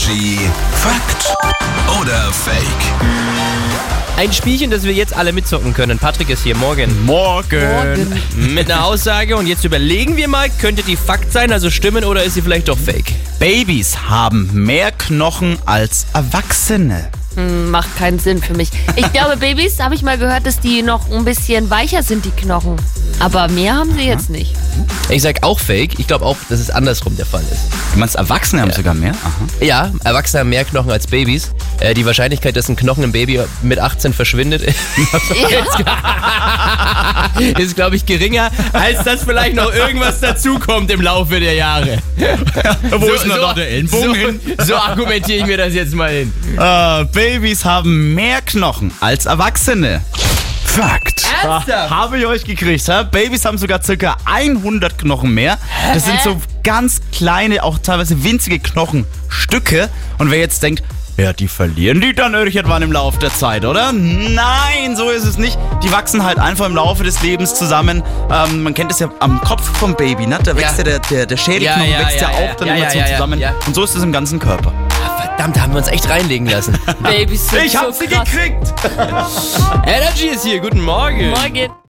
Energy Fakt oder Fake? Ein Spielchen, das wir jetzt alle mitzocken können. Patrick ist hier morgen Morgen. mit einer Aussage und jetzt überlegen wir mal, könnte die Fakt sein, also stimmen oder ist sie vielleicht doch Fake? Babys haben mehr Knochen als Erwachsene. Macht keinen Sinn für mich. Ich glaube, Babys, habe ich mal gehört, dass die noch ein bisschen weicher sind, die Knochen. Aber mehr haben sie jetzt nicht. Ich sag auch Fake. Ich glaube auch, dass es andersrum der Fall ist. Du meinst, Erwachsene haben sogar mehr? Aha. Ja, Erwachsene haben mehr Knochen als Babys. Äh, die Wahrscheinlichkeit, dass ein Knochen im Baby mit 18 verschwindet, ist, glaube ich, geringer, als dass vielleicht noch irgendwas dazukommt im Laufe der Jahre. Wo ist denn da der Ellenbogen hin? so, so argumentiere ich mir das jetzt mal hin. Äh, Babys haben mehr Knochen als Erwachsene. Fakt. Ernsthaft? Habe ich euch gekriegt, hä? Babys haben sogar circa 100 Knochen mehr. Das sind so ganz kleine, auch teilweise winzige Knochenstücke. Und wer jetzt denkt, ja, die verlieren die dann irgendwann im Laufe der Zeit, oder? Nein, so ist es nicht. Die wachsen halt einfach im Laufe des Lebens zusammen. Ähm, man kennt es ja am Kopf vom Baby, ne? Da wächst ja, Ja. der, der, der Schädelknochen Ja, ja, wächst ja, auch dann immer so zusammen. Und so ist es im ganzen Körper. Verdammt, haben wir uns echt reinlegen lassen. Babys sind Ich so hab sie krass. gekriegt! Energy ist hier, guten Morgen. Morgen.